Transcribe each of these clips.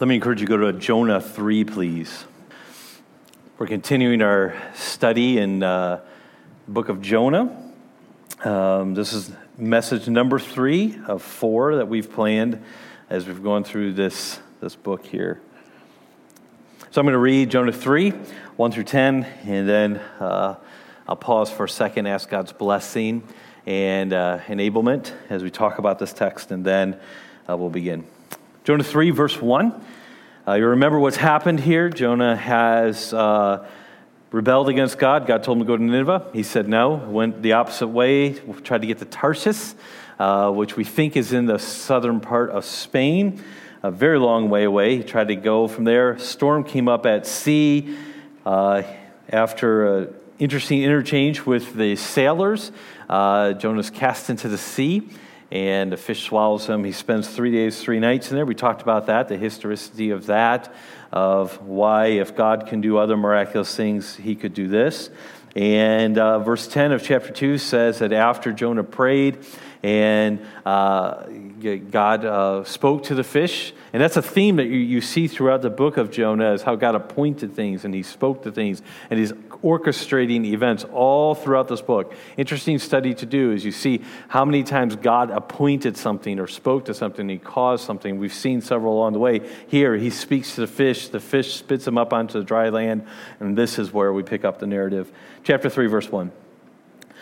Let me encourage you to go to Jonah 3, please. We're continuing our study in uh, book of Jonah. Um, this is message number three of four that we've planned as we've gone through this, this book here. So I'm going to read Jonah 3, 1 through 10, and then uh, I'll pause for a second, ask God's blessing and uh, enablement as we talk about this text, and then uh, we'll begin. Jonah 3, verse 1. Uh, you remember what's happened here. Jonah has uh, rebelled against God. God told him to go to Nineveh. He said no, went the opposite way, tried to get to Tarshish, uh, which we think is in the southern part of Spain, a very long way away. He tried to go from there. Storm came up at sea. Uh, after an interesting interchange with the sailors, uh, Jonah's cast into the sea and a fish swallows him. He spends three days, three nights in there. We talked about that, the historicity of that, of why, if God can do other miraculous things, he could do this. And uh, verse 10 of chapter 2 says that after Jonah prayed and uh, God uh, spoke to the fish, and that's a theme that you, you see throughout the book of Jonah is how God appointed things and he spoke to things and he's orchestrating events all throughout this book. Interesting study to do is you see how many times God appointed something or spoke to something, he caused something. We've seen several along the way. Here, he speaks to the fish, the fish spits him up onto the dry land, and this is where we pick up the narrative. Chapter 3, verse 1.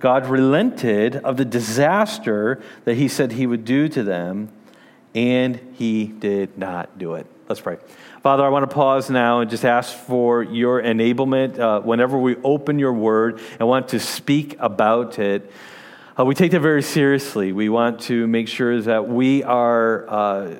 God relented of the disaster that he said he would do to them, and he did not do it. Let's pray. Father, I want to pause now and just ask for your enablement. Uh, whenever we open your word and want to speak about it, uh, we take that very seriously. We want to make sure that we are uh,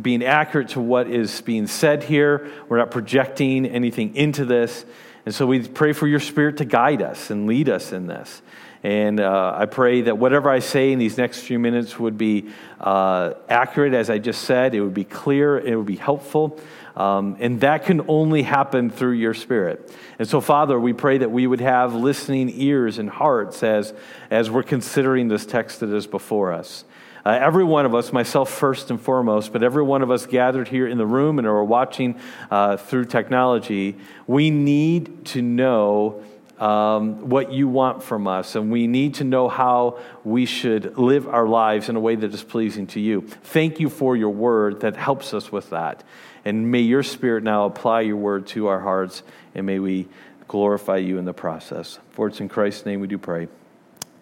being accurate to what is being said here. We're not projecting anything into this. And so we pray for your spirit to guide us and lead us in this. And uh, I pray that whatever I say in these next few minutes would be uh, accurate, as I just said. It would be clear, it would be helpful. Um, and that can only happen through your spirit. And so, Father, we pray that we would have listening ears and hearts as, as we're considering this text that is before us. Uh, every one of us, myself first and foremost, but every one of us gathered here in the room and are watching uh, through technology, we need to know um, what you want from us, and we need to know how we should live our lives in a way that is pleasing to you. Thank you for your word that helps us with that. And may your spirit now apply your word to our hearts, and may we glorify you in the process. For it's in Christ's name we do pray.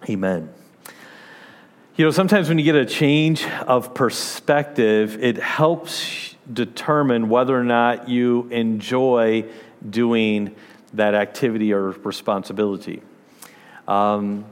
Amen. You know, sometimes when you get a change of perspective, it helps determine whether or not you enjoy doing that activity or responsibility. Um,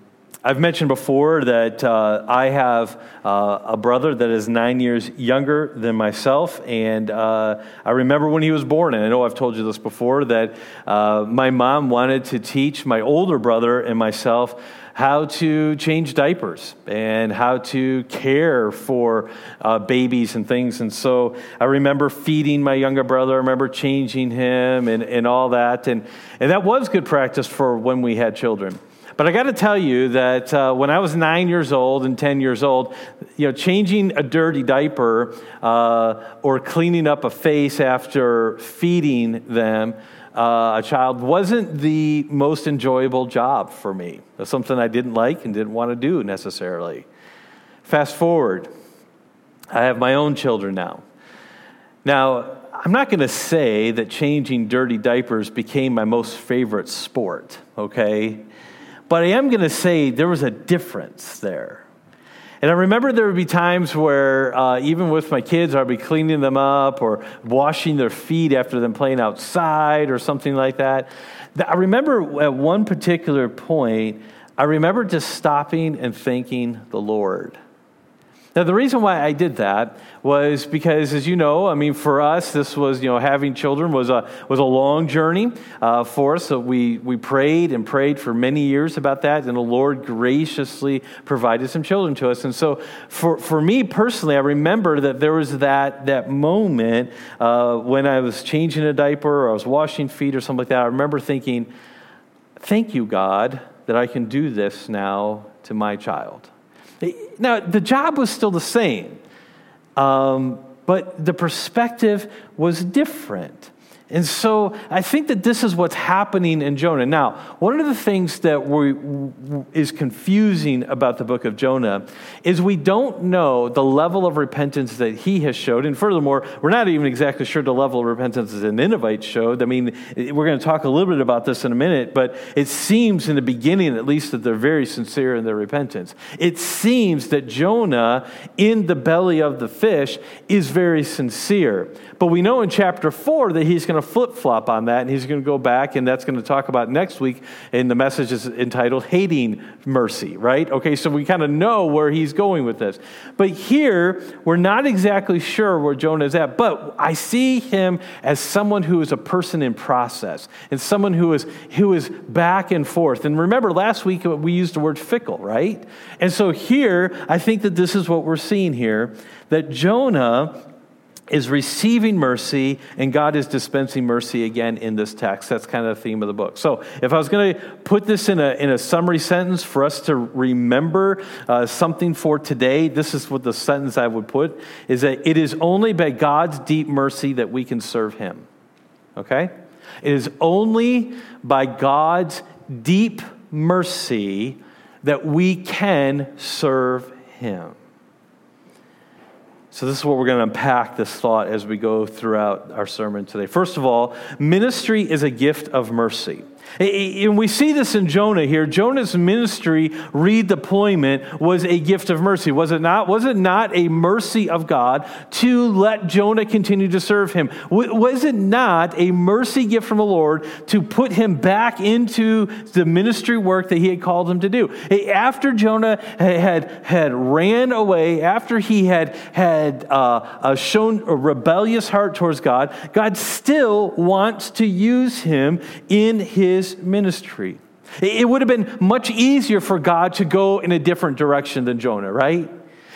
I've mentioned before that uh, I have uh, a brother that is nine years younger than myself, and uh, I remember when he was born, and I know I've told you this before, that uh, my mom wanted to teach my older brother and myself how to change diapers and how to care for uh, babies and things. And so I remember feeding my younger brother, I remember changing him and, and all that. And, and that was good practice for when we had children. But I got to tell you that uh, when I was nine years old and 10 years old, you know, changing a dirty diaper uh, or cleaning up a face after feeding them, uh, a child wasn't the most enjoyable job for me. Was something I didn't like and didn't want to do necessarily. Fast forward, I have my own children now. Now, I'm not going to say that changing dirty diapers became my most favorite sport, okay? But I am going to say there was a difference there. And I remember there would be times where, uh, even with my kids, I'd be cleaning them up or washing their feet after them playing outside or something like that. I remember at one particular point, I remember just stopping and thanking the Lord. Now, the reason why I did that was because, as you know, I mean, for us, this was, you know, having children was a, was a long journey uh, for us. So we, we prayed and prayed for many years about that, and the Lord graciously provided some children to us. And so for, for me personally, I remember that there was that, that moment uh, when I was changing a diaper or I was washing feet or something like that. I remember thinking, thank you, God, that I can do this now to my child. Now, the job was still the same, um, but the perspective was different. And so I think that this is what's happening in Jonah. Now, one of the things that we, is confusing about the book of Jonah is we don't know the level of repentance that he has showed. And furthermore, we're not even exactly sure the level of repentance that the Ninevites showed. I mean, we're going to talk a little bit about this in a minute, but it seems in the beginning, at least, that they're very sincere in their repentance. It seems that Jonah, in the belly of the fish, is very sincere. But we know in chapter 4 that he's going to flip flop on that and he's going to go back, and that's going to talk about next week. And the message is entitled Hating Mercy, right? Okay, so we kind of know where he's going with this. But here, we're not exactly sure where Jonah is at, but I see him as someone who is a person in process and someone who is, who is back and forth. And remember, last week uh, we used the word fickle, right? And so here, I think that this is what we're seeing here that Jonah is receiving mercy, and God is dispensing mercy again in this text. That's kind of the theme of the book. So, if I was going to put this in a, in a summary sentence for us to remember uh, something for today, this is what the sentence I would put is that it is only by God's deep mercy that we can serve Him. Okay? It is only by God's deep mercy that we can serve Him. So, this is what we're going to unpack this thought as we go throughout our sermon today. First of all, ministry is a gift of mercy. And we see this in Jonah here. Jonah's ministry redeployment was a gift of mercy, was it not? Was it not a mercy of God to let Jonah continue to serve him? Was it not a mercy gift from the Lord to put him back into the ministry work that he had called him to do? After Jonah had, had ran away, after he had, had uh, shown a rebellious heart towards God, God still wants to use him in his his ministry. It would have been much easier for God to go in a different direction than Jonah, right?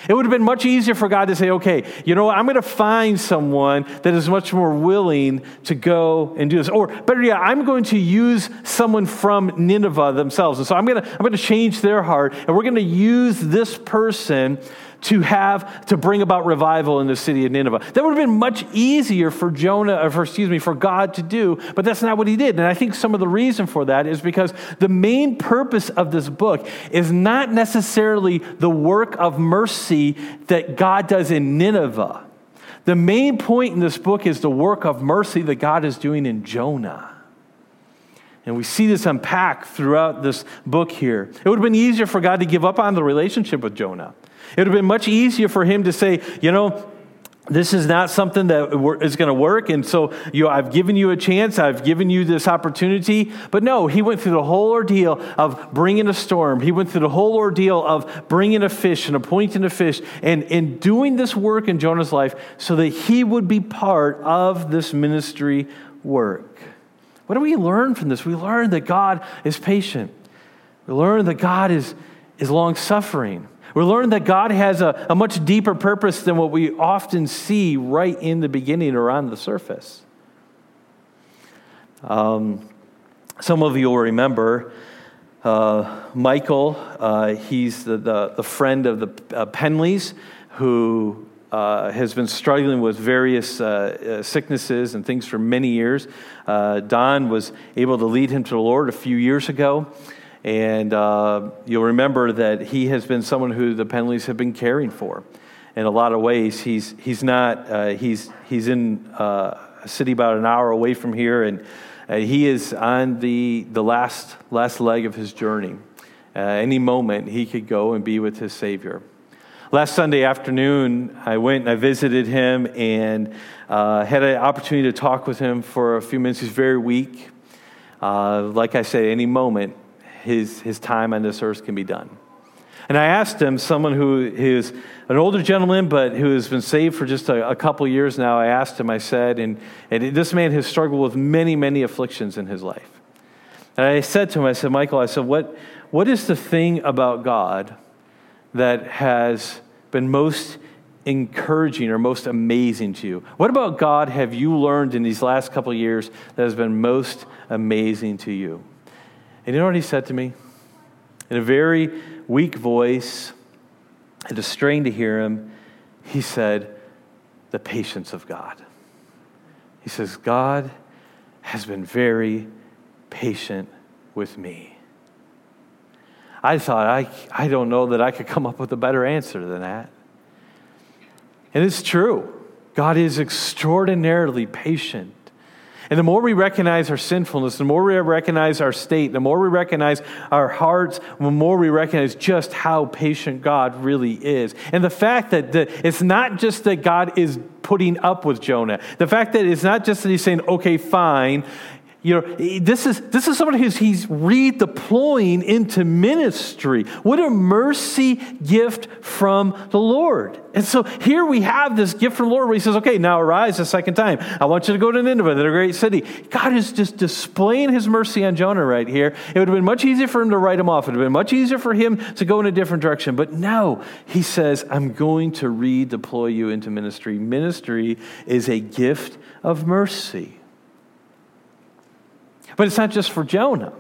It would have been much easier for God to say, okay, you know, what? I'm going to find someone that is much more willing to go and do this. Or better yet, I'm going to use someone from Nineveh themselves. And so I'm going to, I'm going to change their heart, and we're going to use this person to have to bring about revival in the city of Nineveh. That would have been much easier for Jonah, or for, excuse me, for God to do, but that's not what he did. And I think some of the reason for that is because the main purpose of this book is not necessarily the work of mercy that God does in Nineveh. The main point in this book is the work of mercy that God is doing in Jonah. And we see this unpacked throughout this book here. It would have been easier for God to give up on the relationship with Jonah. It would have been much easier for him to say, you know, this is not something that is going to work. And so, you know, I've given you a chance. I've given you this opportunity. But no, he went through the whole ordeal of bringing a storm. He went through the whole ordeal of bringing a fish and appointing a fish and, and doing this work in Jonah's life so that he would be part of this ministry work. What do we learn from this? We learn that God is patient. We learn that God is, is long suffering. We learn that God has a, a much deeper purpose than what we often see right in the beginning or on the surface. Um, some of you will remember Uh, Michael, uh, he's the, the, the, friend of the uh, Penleys who uh, has been struggling with various uh, uh, sicknesses and things for many years. Don was able to lead him to the Lord a few years ago. And you'll remember that he has been someone who the Penleys have been caring for. In a lot of ways, he's, he's not, he's, he's in a city about an hour away from here, and uh, he is on the, the last, last leg of his journey. Uh, any moment, he could go and be with his Savior. Last Sunday afternoon, I went and I visited him and uh, had an opportunity to talk with him for a few minutes. He's very weak. Uh, like I said, any moment, his, his time on this earth can be done. And I asked him, someone who is an older gentleman, but who has been saved for just a, a couple years now, I asked him, I said, and, and this man has struggled with many, many afflictions in his life. And I said to him, I said, Michael, I said, what, what is the thing about God that has been most encouraging or most amazing to you? What about God have you learned in these last couple years that has been most amazing to you? And you know what he said to me? In a very weak voice, and a strain to hear him, he said, The patience of God. He says, God has been very patient with me. I thought, I, I don't know that I could come up with a better answer than that. And it's true. God is extraordinarily patient. And the more we recognize our sinfulness, the more we recognize our state, the more we recognize our hearts, the more we recognize just how patient God really is. And the fact that the, it's not just that God is putting up with Jonah, the fact that it's not just that he's saying, okay, fine, you know, this is, this is someone who's he's redeploying into ministry. What a mercy gift from the Lord. And so here we have this gift from the Lord where he says, okay, now arise a second time. I want you to go to Nineveh, the great city. God is just displaying his mercy on Jonah right here. It would have been much easier for him to write him off. It would have been much easier for him to go in a different direction. But no, he says, I'm going to redeploy you into ministry. Ministry is a gift of mercy. But it's not just for Jonah.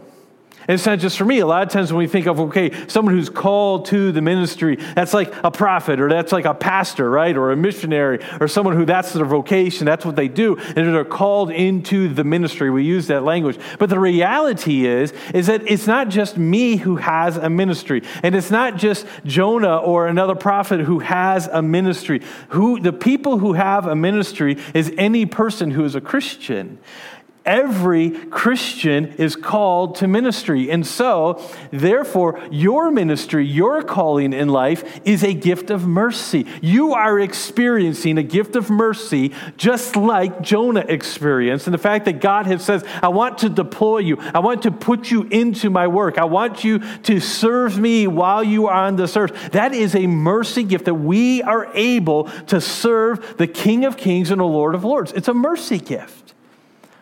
And it's not just for me. A lot of times when we think of, okay, someone who's called to the ministry, that's like a prophet or that's like a pastor, right? Or a missionary or someone who that's their vocation, that's what they do, and they're called into the ministry. We use that language. But the reality is, is that it's not just me who has a ministry. And it's not just Jonah or another prophet who has a ministry. Who the people who have a ministry is any person who is a Christian. Every Christian is called to ministry. And so, therefore, your ministry, your calling in life is a gift of mercy. You are experiencing a gift of mercy just like Jonah experienced. And the fact that God has says, I want to deploy you. I want to put you into my work. I want you to serve me while you are on this earth. That is a mercy gift that we are able to serve the King of Kings and the Lord of Lords. It's a mercy gift.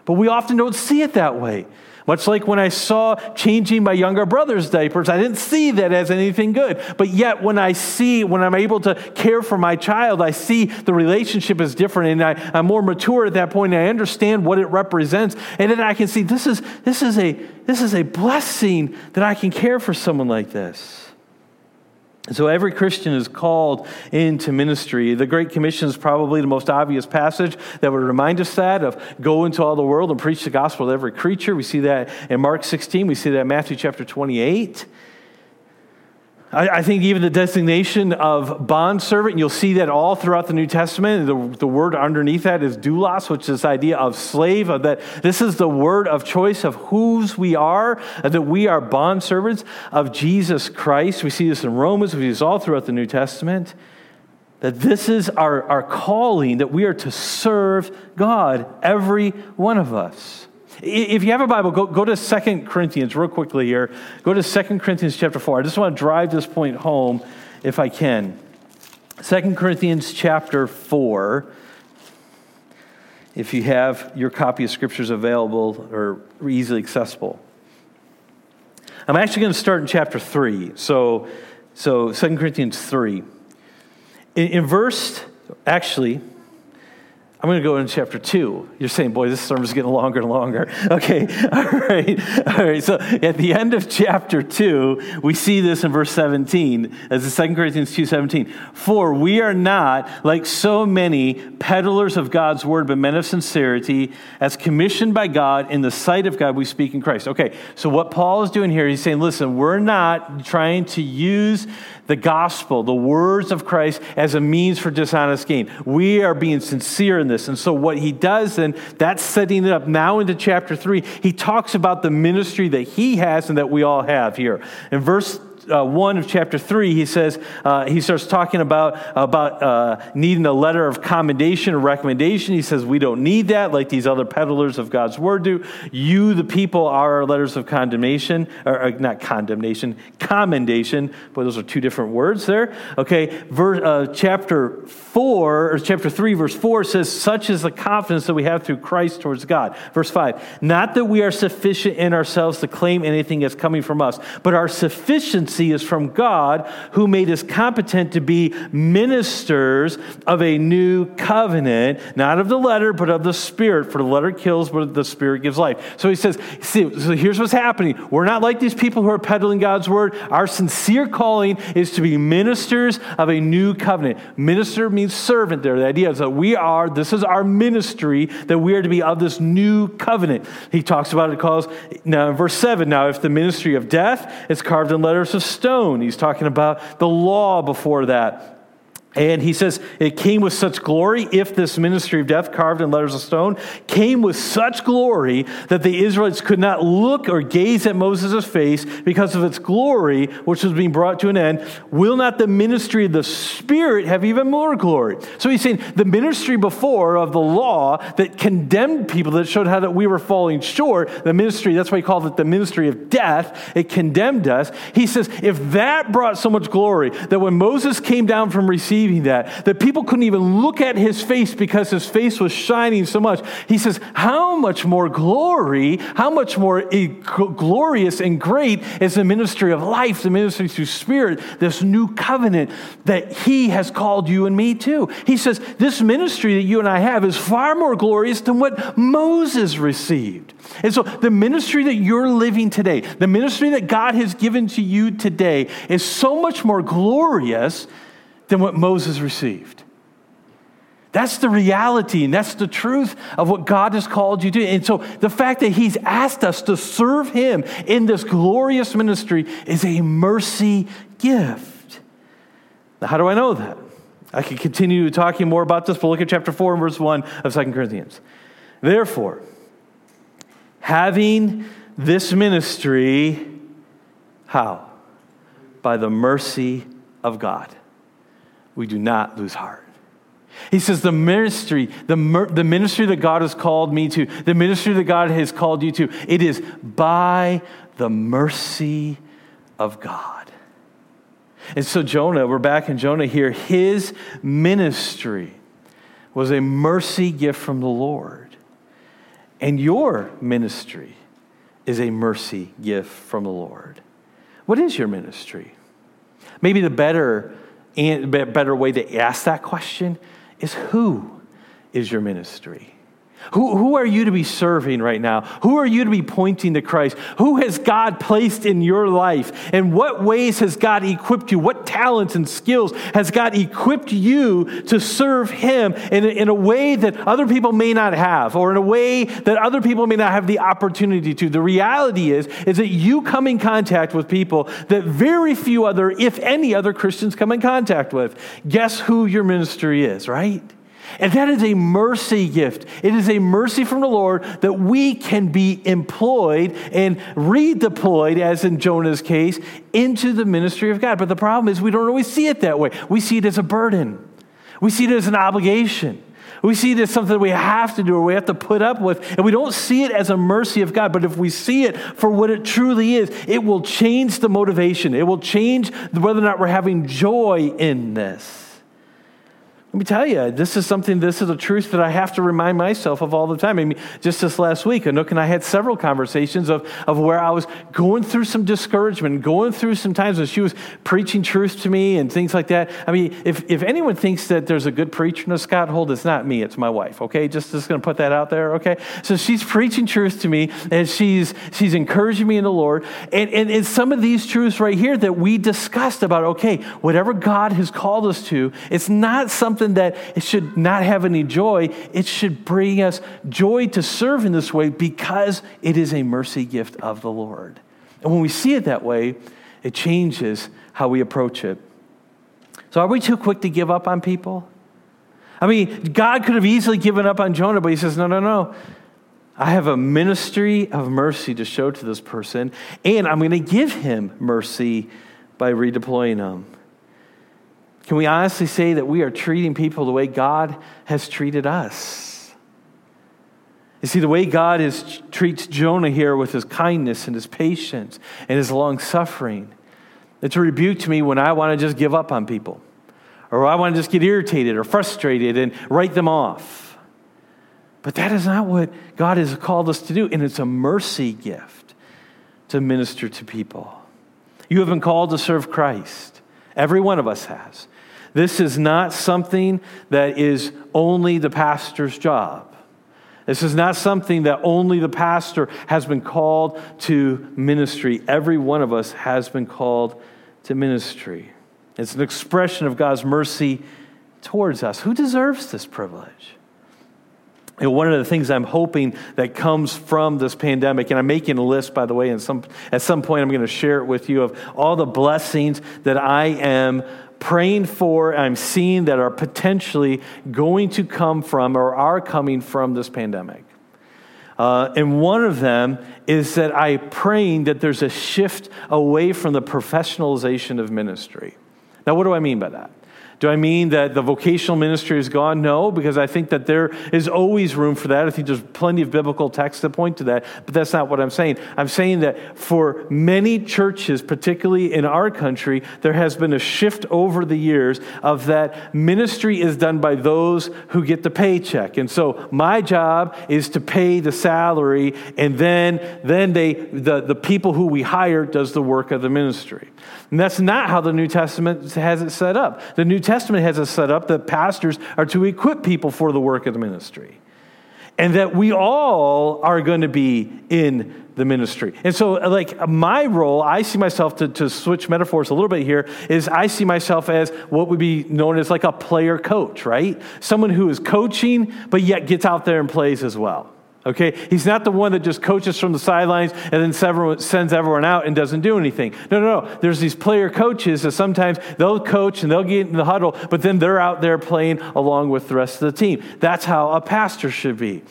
But we often don't see it that way. Much like when I saw changing my younger brother's diapers, I didn't see that as anything good. But yet, when I see, when I'm able to care for my child, I see the relationship is different and I, am more mature at that point and I understand what it represents. And then I can see this is, this, is a, this is a blessing that I can care for someone like this. So every Christian is called into ministry. The Great Commission is probably the most obvious passage that would remind us that of go into all the world and preach the gospel to every creature. We see that in Mark 16. We see that in Matthew chapter 28. I, I, think even the designation of bondservant, you'll see that all throughout the New Testament. The, the word underneath that is doulos, which is this idea of slave, of that this is the word of choice of whose we are, that we are bondservants of Jesus Christ. We see this in Romans, we see this all throughout the New Testament. That this is our, our calling, that we are to serve God, every one of us. If you have a Bible, go, go to Second Corinthians real quickly here. Go to Second Corinthians chapter 4. I just want to drive this point home if I can. Second Corinthians chapter 4. If you have your copy of scriptures available or easily accessible. I'm actually going to start in chapter 3. So, so 2 Corinthians 3. In, in verse, actually, I'm going to go into chapter two. You're saying, boy, this sermon's getting longer and longer. Okay, all right, all right. So at the end of chapter two, we see this in verse 17, as the 2 Corinthians 2.17. For we are not like so many peddlers of God's word, but men of sincerity, as commissioned by God in the sight of God, we speak in Christ. Okay, so what Paul is doing here, he's saying, listen, we're not trying to use the gospel, the words of Christ, as a means for dishonest gain. We are being sincere in this. And so, what he does then, that's setting it up now into chapter three. He talks about the ministry that he has and that we all have here. In verse uh, 1 of chapter 3, he says, uh, he starts talking about, about uh, needing a letter of commendation or recommendation. He says, We don't need that like these other peddlers of God's word do. You, the people, are our letters of condemnation, or uh, not condemnation, commendation. But those are two different words there. Okay, verse, uh, chapter 4, or chapter 3, verse 4 says, Such is the confidence that we have through Christ towards God. Verse 5, Not that we are sufficient in ourselves to claim anything as coming from us, but our sufficiency is from God, who made us competent to be ministers of a new covenant, not of the letter, but of the Spirit. For the letter kills, but the Spirit gives life. So he says, see, so here's what's happening. We're not like these people who are peddling God's word. Our sincere calling is to be ministers of a new covenant. Minister means servant there. The idea is that we are, this is our ministry, that we are to be of this new covenant. He talks about it, calls, now in verse 7, now if the ministry of death is carved in letters of stone. He's talking about the law before that. And he says, it came with such glory, if this ministry of death carved in letters of stone came with such glory that the Israelites could not look or gaze at Moses' face because of its glory, which was being brought to an end, will not the ministry of the Spirit have even more glory? So he's saying the ministry before of the law that condemned people, that showed how that we were falling short, the ministry, that's why he called it the ministry of death, it condemned us. He says, if that brought so much glory that when Moses came down from receiving receiving that, that people couldn't even look at his face because his face was shining so much. He says, How much more glory, how much more glorious and great is the ministry of life, the ministry through spirit, this new covenant that he has called you and me to. He says, This ministry that you and I have is far more glorious than what Moses received. And so, the ministry that you're living today, the ministry that God has given to you today, is so much more glorious than what Moses received. That's the reality and that's the truth of what God has called you to. And so the fact that He's asked us to serve Him in this glorious ministry is a mercy gift. Now, how do I know that? I could continue talking more about this, but look at chapter 4 and verse 1 of 2 Corinthians. Therefore, having this ministry, how? By the mercy of God we do not lose heart. He says, the ministry, the, the ministry that God has called me to, the ministry that God has called you to, it is by the mercy of God. And so, Jonah, we're back in Jonah here. His ministry was a mercy gift from the Lord. And your ministry is a mercy gift from the Lord. What is your ministry? Maybe the better better way to ask that question is who is your ministry? Who, who are you to be serving right now? Who are you to be pointing to Christ? Who has God placed in your life? And what ways has God equipped you? What talents and skills has God equipped you to serve Him in, in a way that other people may not have, or in a way that other people may not have the opportunity to? The reality is, is that you come in contact with people that very few other, if any other Christians come in contact with. Guess who your ministry is, right? And that is a mercy gift. It is a mercy from the Lord that we can be employed and redeployed, as in Jonah's case, into the ministry of God. But the problem is we don't always see it that way. We see it as a burden, we see it as an obligation. We see it as something we have to do or we have to put up with. And we don't see it as a mercy of God. But if we see it for what it truly is, it will change the motivation. It will change whether or not we're having joy in this. Let me tell you, this is something, this is a truth that I have to remind myself of all the time. I mean, just this last week, Anook and I had several conversations of, of where I was going through some discouragement, going through some times when she was preaching truth to me and things like that. I mean, if, if anyone thinks that there's a good preacher in a Scott Hold, it's not me, it's my wife, okay? Just, just going to put that out there, okay? So she's preaching truth to me and she's, she's encouraging me in the Lord. And, and, and some of these truths right here that we discussed about, okay, whatever God has called us to, it's not something something that it should not have any joy. It should bring us joy to serve in this way because it is a mercy gift of the Lord. And when we see it that way, it changes how we approach it. So, are we too quick to give up on people? I mean, God could have easily given up on Jonah, but he says, no, no, no. I have a ministry of mercy to show to this person, and I'm going to give him mercy by redeploying him. Can we honestly say that we are treating people the way God has treated us? You see, the way God is, treats Jonah here with his kindness and his patience and his long suffering, it's a rebuke to me when I want to just give up on people or I want to just get irritated or frustrated and write them off. But that is not what God has called us to do, and it's a mercy gift to minister to people. You have been called to serve Christ. Every one of us has. This is not something that is only the pastor's job. This is not something that only the pastor has been called to ministry. Every one of us has been called to ministry. It's an expression of God's mercy towards us. Who deserves this privilege? And one of the things I'm hoping that comes from this pandemic, and I'm making a list, by the way, and some, at some point I'm going to share it with you of all the blessings that I am praying for, I'm seeing that are potentially going to come from or are coming from this pandemic. Uh, and one of them is that I'm praying that there's a shift away from the professionalization of ministry. Now, what do I mean by that? Do I mean that the vocational ministry is gone? No, because I think that there is always room for that. I think there's plenty of biblical texts that point to that, but that's not what I'm saying. I'm saying that for many churches, particularly in our country, there has been a shift over the years of that ministry is done by those who get the paycheck. And so my job is to pay the salary, and then, then they, the, the people who we hire does the work of the ministry. And that's not how the New Testament has it set up. The New Testament has it set up that pastors are to equip people for the work of the ministry. And that we all are going to be in the ministry. And so, like, my role, I see myself, to, to switch metaphors a little bit here, is I see myself as what would be known as like a player coach, right? Someone who is coaching, but yet gets out there and plays as well. Okay? He's not the one that just coaches from the sidelines and then sends everyone out and doesn't do anything. No, no, no. There's these player coaches that sometimes they'll coach and they'll get in the huddle, but then they're out there playing along with the rest of the team. That's how a pastor should be.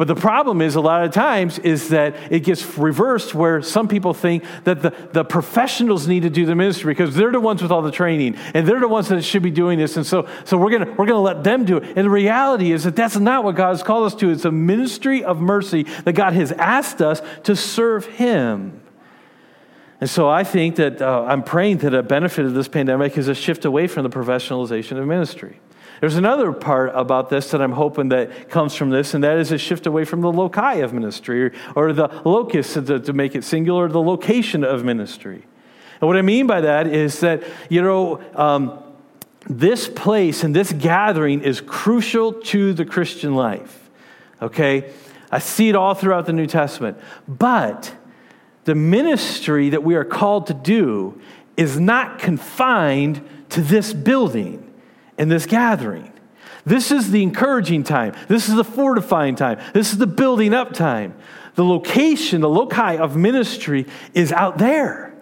But the problem is, a lot of times, is that it gets reversed where some people think that the, the professionals need to do the ministry because they're the ones with all the training and they're the ones that should be doing this. And so, so we're going we're gonna let them do it. And the reality is that that's not what God has called us to. It's a ministry of mercy that God has asked us to serve Him. And so I think that uh, I'm praying that a benefit of this pandemic is a shift away from the professionalization of ministry. There's another part about this that I'm hoping that comes from this, and that is a shift away from the loci of ministry, or, or the locus, to, to make it singular, the location of ministry. And what I mean by that is that, you know, um, this place and this gathering is crucial to the Christian life. Okay? I see it all throughout the New Testament. But the ministry that we are called to do is not confined to this building in this gathering. This is the encouraging time. This is the fortifying time. This is the building up time. The location, the loci of ministry is out there.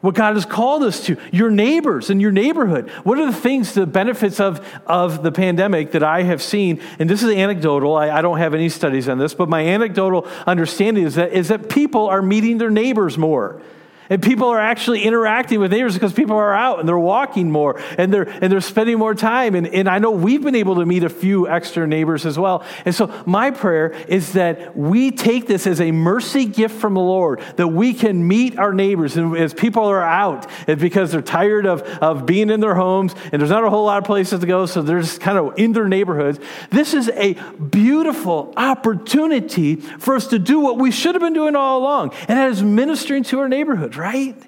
What God has called us to, your neighbors and your neighborhood. What are the things, the benefits of, of the pandemic that I have seen? And this is anecdotal. I, I don't have any studies on this, but my anecdotal understanding is that, is that people are meeting their neighbors more. And people are actually interacting with neighbors because people are out and they're walking more and they're, and they're spending more time. And, and I know we've been able to meet a few extra neighbors as well. And so my prayer is that we take this as a mercy gift from the Lord, that we can meet our neighbors. And as people are out, it's because they're tired of, of being in their homes and there's not a whole lot of places to go, so they're just kind of in their neighborhoods. This is a beautiful opportunity for us to do what we should have been doing all along, and that is ministering to our neighborhoods right?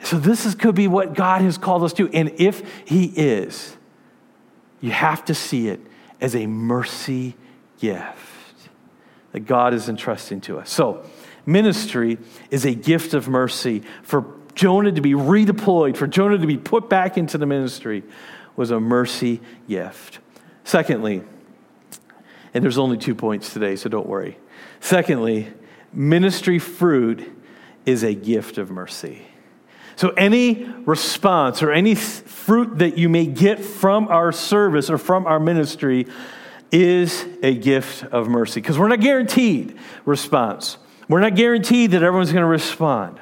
So, this is, could be what God has called us to. And if He is, you have to see it as a mercy gift that God is entrusting to us. So, ministry is a gift of mercy. For Jonah to be redeployed, for Jonah to be put back into the ministry, was a mercy gift. Secondly, and there's only two points today, so don't worry. Secondly, ministry fruit is a gift of mercy. So, any response or any fruit that you may get from our service or from our ministry is a gift of mercy because we're not guaranteed response. We're not guaranteed that everyone's going to respond.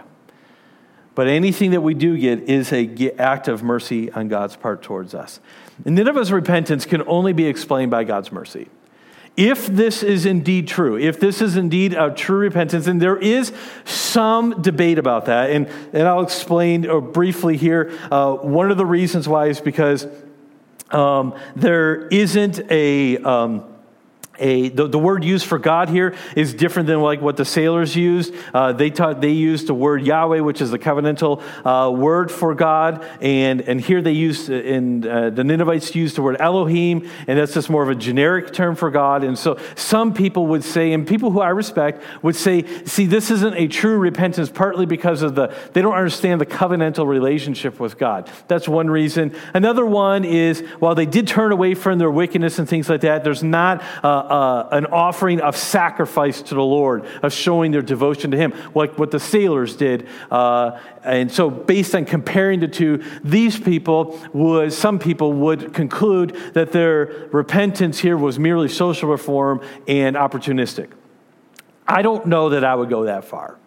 But anything that we do get is a act of mercy on God's part towards us. And Nineveh's repentance can only be explained by God's mercy if this is indeed true, if this is indeed a true repentance, and there is some debate about that, and, and I'll explain uh, briefly here. Uh, one of the reasons why is because um, there isn't a. Um, a, the, the, word used for God here is different than like what the sailors used. Uh, they taught they used the word Yahweh, which is the covenantal uh, word for God, and and here they used in uh, the Ninevites used the word Elohim, and that's just more of a generic term for God. And so some people would say, and people who I respect would say, see, this isn't a true repentance, partly because of the they don't understand the covenantal relationship with God. That's one reason. Another one is while they did turn away from their wickedness and things like that, there's not uh, an offering of sacrifice to the Lord, of showing their devotion to Him, like what the sailors did. Uh, and so, based on comparing the two, these people would, some people would conclude that their repentance here was merely social reform and opportunistic. I don't know that I would go that far.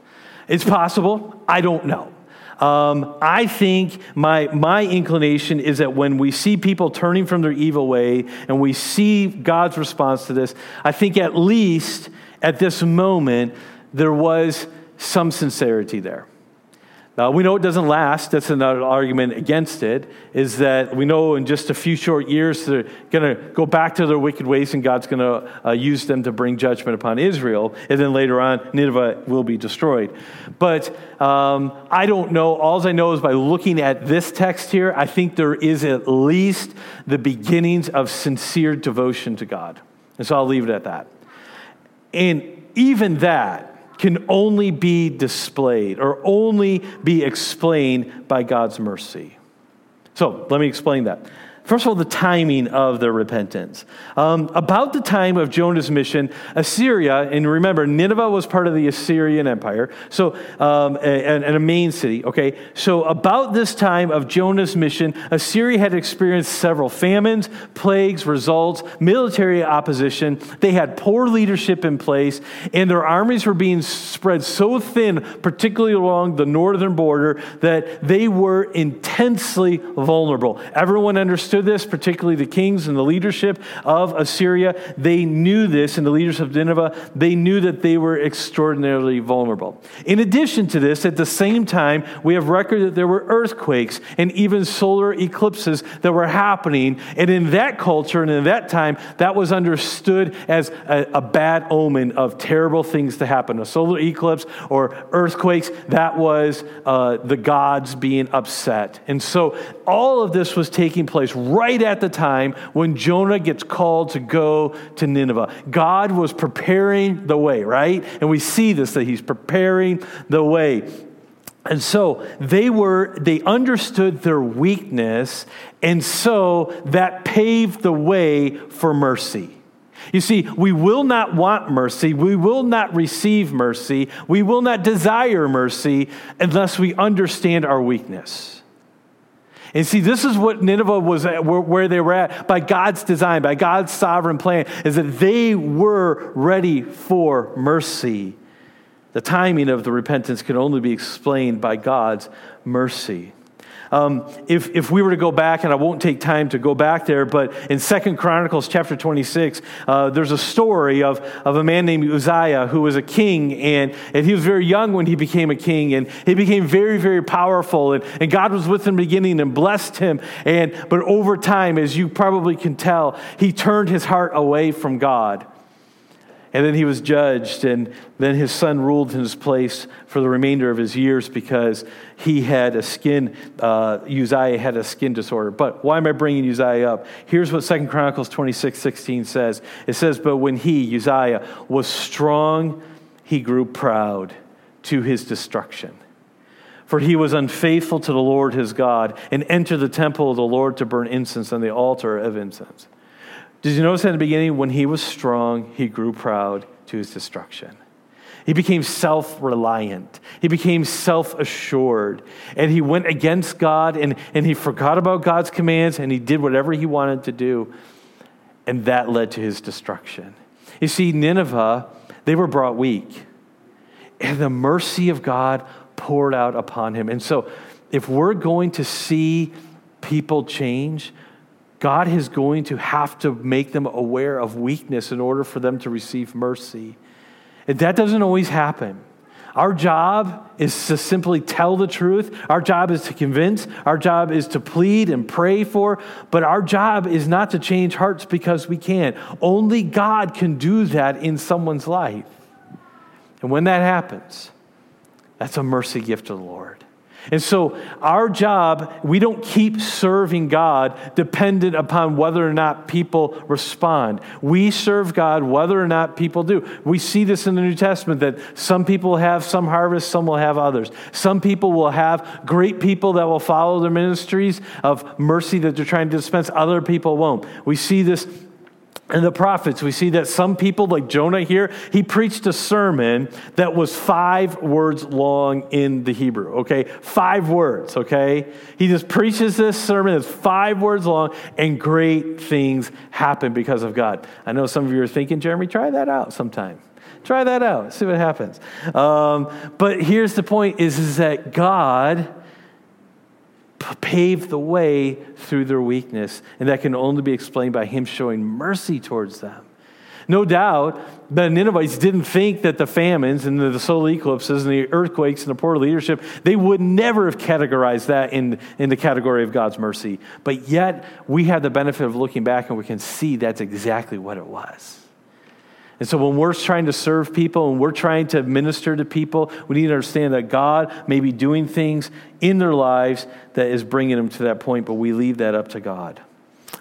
It's possible. I don't know. Um, I think my, my inclination is that when we see people turning from their evil way and we see God's response to this, I think at least at this moment, there was some sincerity there. Uh, we know it doesn't last. That's another argument against it, is that we know in just a few short years they're going to go back to their wicked ways and God's going to uh, use them to bring judgment upon Israel. And then later on, Nineveh will be destroyed. But um, I don't know. All I know is by looking at this text here, I think there is at least the beginnings of sincere devotion to God. And so I'll leave it at that. And even that, can only be displayed or only be explained by God's mercy. So let me explain that. First of all, the timing of their repentance. Um, about the time of Jonah's mission, Assyria, and remember, Nineveh was part of the Assyrian Empire, so um, and, and, a main city. Okay, so about this time of Jonah's mission, Assyria had experienced several famines, plagues, results, military opposition. They had poor leadership in place, and their armies were being spread so thin, particularly along the northern border, that they were intensely vulnerable. Everyone understood understood this, particularly the kings and the leadership of Assyria. They knew this, and the leaders of Nineveh, they knew that they were extraordinarily vulnerable. In addition to this, at the same time, we have record that there were earthquakes and even solar eclipses that were happening. And in that culture and in that time, that was understood as a, a bad omen of terrible things to happen. A solar eclipse or earthquakes, that was uh, the gods being upset. And so all of this was taking place right at the time when Jonah gets called to go to Nineveh. God was preparing the way, right? And we see this that he's preparing the way. And so they were, they understood their weakness, and so that paved the way for mercy. You see, we will not want mercy. We will not receive mercy. We will not desire mercy unless we understand our weakness. And see, this is what Nineveh was at, where they were at by God's design, by God's sovereign plan, is that they were ready for mercy. The timing of the repentance can only be explained by God's mercy. Um, if, if we were to go back, and I won't take time to go back there, but in Second Chronicles chapter 26, uh, there's a story of, of a man named Uzziah who was a king, and, and he was very young when he became a king, and he became very, very powerful, and, and God was with him beginning and blessed him. And, but over time, as you probably can tell, he turned his heart away from God. And then he was judged, and then his son ruled in his place for the remainder of his years because he had a skin, uh, Uzziah had a skin disorder. But why am I bringing Uzziah up? Here's what Second Chronicles 26 16 says it says, But when he, Uzziah, was strong, he grew proud to his destruction. For he was unfaithful to the Lord his God and entered the temple of the Lord to burn incense on the altar of incense. Did you notice in the beginning, when he was strong, he grew proud to his destruction? He became self reliant. He became self assured. And he went against God and, and he forgot about God's commands and he did whatever he wanted to do. And that led to his destruction. You see, Nineveh, they were brought weak. And the mercy of God poured out upon him. And so, if we're going to see people change, God is going to have to make them aware of weakness in order for them to receive mercy. And that doesn't always happen. Our job is to simply tell the truth. Our job is to convince. Our job is to plead and pray for. But our job is not to change hearts because we can. Only God can do that in someone's life. And when that happens, that's a mercy gift to the Lord. And so, our job, we don't keep serving God dependent upon whether or not people respond. We serve God whether or not people do. We see this in the New Testament that some people have some harvest, some will have others. Some people will have great people that will follow their ministries of mercy that they're trying to dispense, other people won't. We see this and the prophets, we see that some people, like Jonah here, he preached a sermon that was five words long in the Hebrew, okay? Five words, okay? He just preaches this sermon that's five words long, and great things happen because of God. I know some of you are thinking, Jeremy, try that out sometime. Try that out, see what happens. Um, but here's the point is, is that God paved the way through their weakness, and that can only be explained by Him showing mercy towards them. No doubt, the Ninevites didn't think that the famines and the solar eclipses and the earthquakes and the poor leadership, they would never have categorized that in, in the category of God's mercy. But yet, we have the benefit of looking back and we can see that's exactly what it was. And so when we're trying to serve people and we're trying to minister to people, we need to understand that God may be doing things in their lives that is bringing them to that point, but we leave that up to God.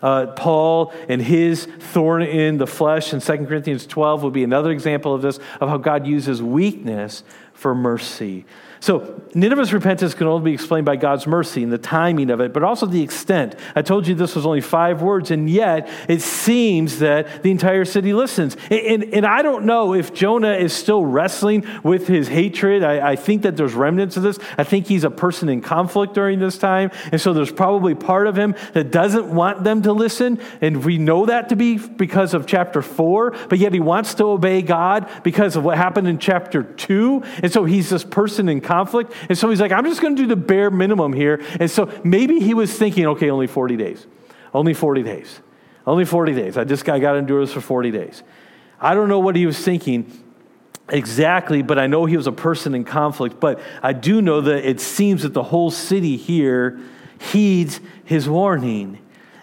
Uh, Paul and his thorn in the flesh in 2 Corinthians 12 would be another example of this, of how God uses weakness for mercy. So, Nineveh's repentance can only be explained by God's mercy and the timing of it, but also the extent. I told you this was only five words, and yet it seems that the entire city listens. And, and, and I don't know if Jonah is still wrestling with his hatred. I, I, think that there's remnants of this. I think he's a person in conflict during this time. And so there's probably part of him that doesn't want them to listen. And we know that to be because of chapter four, but yet he wants to obey God because of what happened in chapter two. And so he's this person in conflict. And so he's like, I'm just going to do the bare minimum here. And so maybe he was thinking, okay, only 40 days. Only 40 days. Only 40 days. I just I got to endure this for 40 days. I don't know what he was thinking exactly, but I know he was a person in conflict. But I do know that it seems that the whole city here heeds his warning.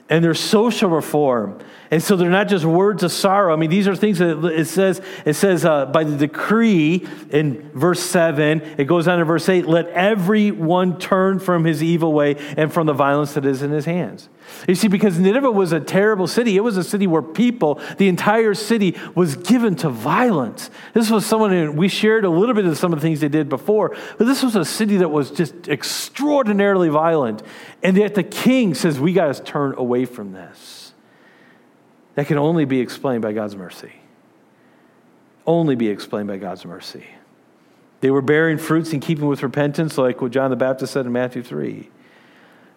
And there's social reform and so they're not just words of sorrow. I mean, these are things that it says, it says uh, by the decree in verse 7, it goes on in verse 8, let everyone turn from his evil way and from the violence that is in his hands. You see, because Nineveh was a terrible city, it was a city where people, the entire city, was given to violence. This was someone, who, we shared a little bit of some of the things they did before, but this was a city that was just extraordinarily violent. And yet the king says, we got to turn away from this that can only be explained by God's mercy. Only be explained by God's mercy. They were bearing fruits in keeping with repentance, like what John the Baptist said in Matthew 3.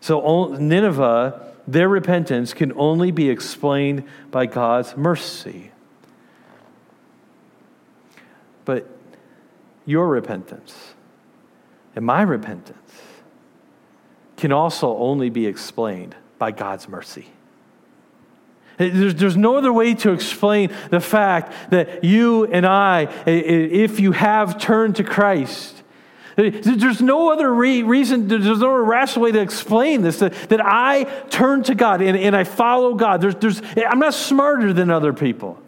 So, Nineveh, their repentance can only be explained by God's mercy. But your repentance and my repentance can also only be explained by God's mercy. There's, there's no other way to explain the fact that you and I, if you have turned to Christ, there's no other re- reason, there's no rational way to explain this that, that I turn to God and, and I follow God. There's, there's, I'm not smarter than other people.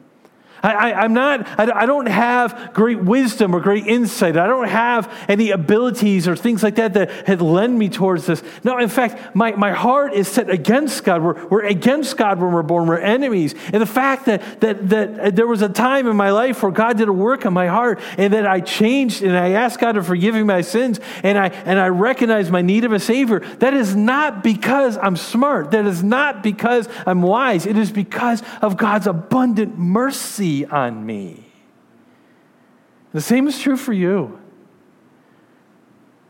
I, am not, I, I don't have great wisdom or great insight. I don't have any abilities or things like that that had led me towards this. No, in fact, my, my heart is set against God. We're, we're against God when we're born. We're enemies. And the fact that, that, that there was a time in my life where God did a work on my heart and that I changed and I asked God to forgive me my sins and I, and I recognize my need of a Savior, that is not because I'm smart. That is not because I'm wise. It is because of God's abundant mercy on me. The same is true for you.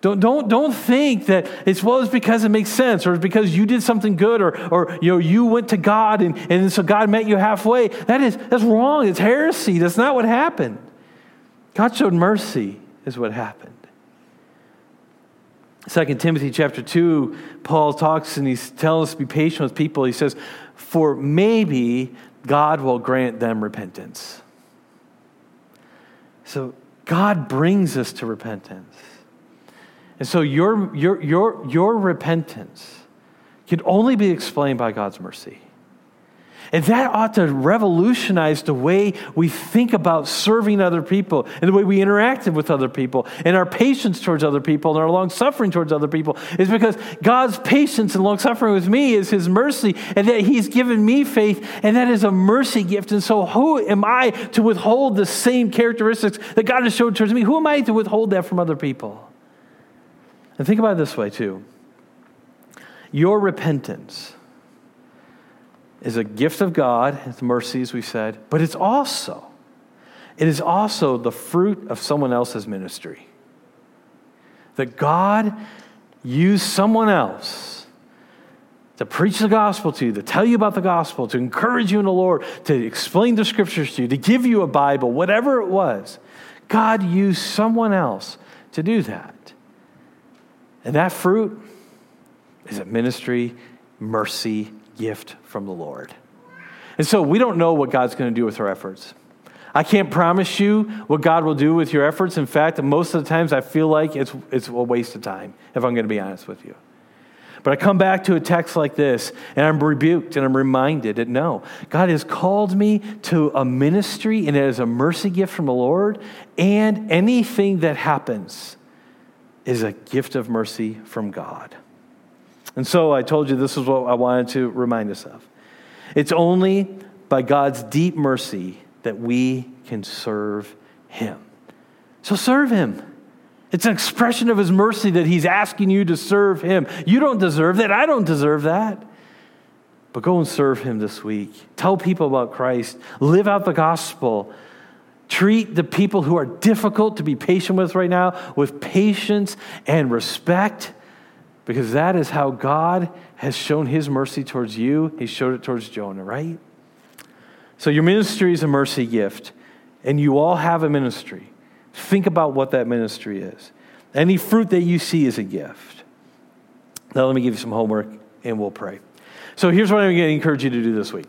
Don't, don't, don't think that it's well, it's because it makes sense or it's because you did something good or, or you, know, you went to God and, and so God met you halfway. That is, that's wrong. It's heresy. That's not what happened. God showed mercy, is what happened. Second Timothy chapter 2, Paul talks and he's telling us to be patient with people. He says, For maybe God will grant them repentance. So God brings us to repentance. And so your, your, your, your repentance can only be explained by God's mercy. And that ought to revolutionize the way we think about serving other people and the way we interact with other people and our patience towards other people and our long suffering towards other people is because God's patience and long suffering with me is his mercy and that he's given me faith and that is a mercy gift. And so who am I to withhold the same characteristics that God has shown towards me? Who am I to withhold that from other people? And think about it this way too. Your repentance is a gift of God, it's mercy, as we said, but it's also, it is also the fruit of someone else's ministry. That God used someone else to preach the gospel to you, to tell you about the gospel, to encourage you in the Lord, to explain the scriptures to you, to give you a Bible, whatever it was. God used someone else to do that. And that fruit is a ministry, mercy, gift from the Lord. And so we don't know what God's going to do with our efforts. I can't promise you what God will do with your efforts. In fact, most of the times I feel like it's, it's a waste of time, if I'm going to be honest with you. But I come back to a text like this and I'm rebuked and I'm reminded that no, God has called me to a ministry and it is a mercy gift from the Lord. And anything that happens is a gift of mercy from God. And so I told you this is what I wanted to remind us of. It's only by God's deep mercy that we can serve Him. So serve Him. It's an expression of His mercy that He's asking you to serve Him. You don't deserve that. I don't deserve that. But go and serve Him this week. Tell people about Christ. Live out the gospel. Treat the people who are difficult to be patient with right now with patience and respect because that is how God has shown his mercy towards you. He showed it towards Jonah, right? So your ministry is a mercy gift, and you all have a ministry. Think about what that ministry is. Any fruit that you see is a gift. Now, let me give you some homework, and we'll pray. So here's what I'm going to encourage you to do this week.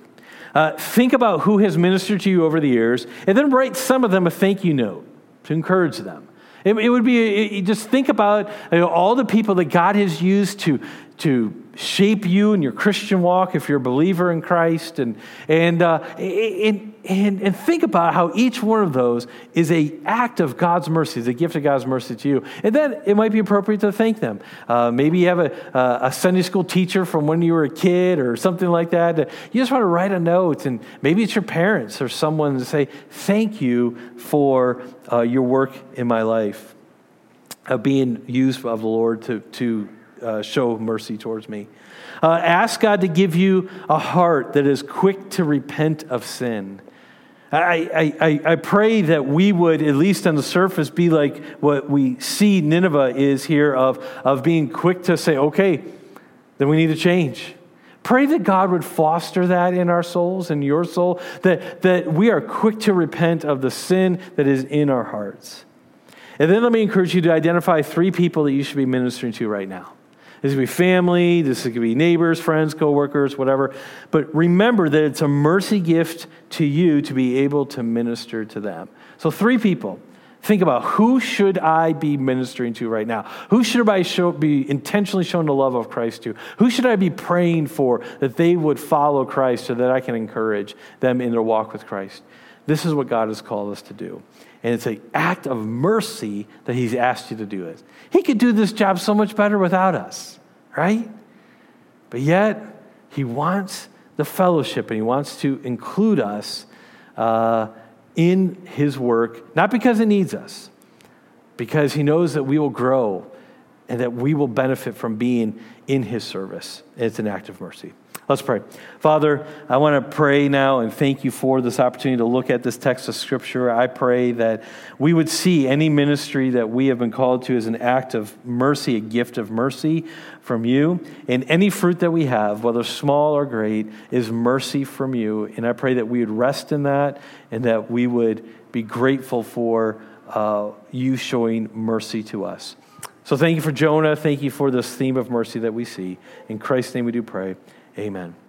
Uh, think about who has ministered to you over the years, and then write some of them a thank you note to encourage them. It, it would be, it, just think about you know, all the people that God has used to, to shape you in your Christian walk if you're a believer in Christ. And, and, uh, and, and, and, think about how each one of those is a act of God's mercy, is a gift of God's mercy to you. And then it might be appropriate to thank them. Uh, maybe you have a, a Sunday school teacher from when you were a kid or something like that. You just want to write a note, and maybe it's your parents or someone to say, Thank you for uh, your work in my life, of being used of the Lord to, to uh, show mercy towards me. Uh, ask God to give you a heart that is quick to repent of sin. I, I, I pray that we would, at least on the surface, be like what we see Nineveh is here of, of being quick to say, okay, then we need to change. Pray that God would foster that in our souls and your soul, that, that we are quick to repent of the sin that is in our hearts. And then let me encourage you to identify three people that you should be ministering to right now. This could be family, this could be neighbors, friends, coworkers, whatever. But remember that it's a mercy gift to you to be able to minister to them. So, three people. Think about who should I be ministering to right now? Who should I show, be intentionally showing the love of Christ to? Who should I be praying for that they would follow Christ so that I can encourage them in their walk with Christ? This is what God has called us to do. And it's an act of mercy that He's asked you to do it. He could do this job so much better without us, right? But yet, He wants the fellowship and He wants to include us uh, in His work, not because He needs us, because He knows that we will grow and that we will benefit from being in His service. It's an act of mercy. Let's pray. Father, I want to pray now and thank you for this opportunity to look at this text of Scripture. I pray that we would see any ministry that we have been called to as an act of mercy, a gift of mercy from you. And any fruit that we have, whether small or great, is mercy from you. And I pray that we would rest in that and that we would be grateful for uh, you showing mercy to us. So thank you for Jonah. Thank you for this theme of mercy that we see. In Christ's name we do pray. Amen.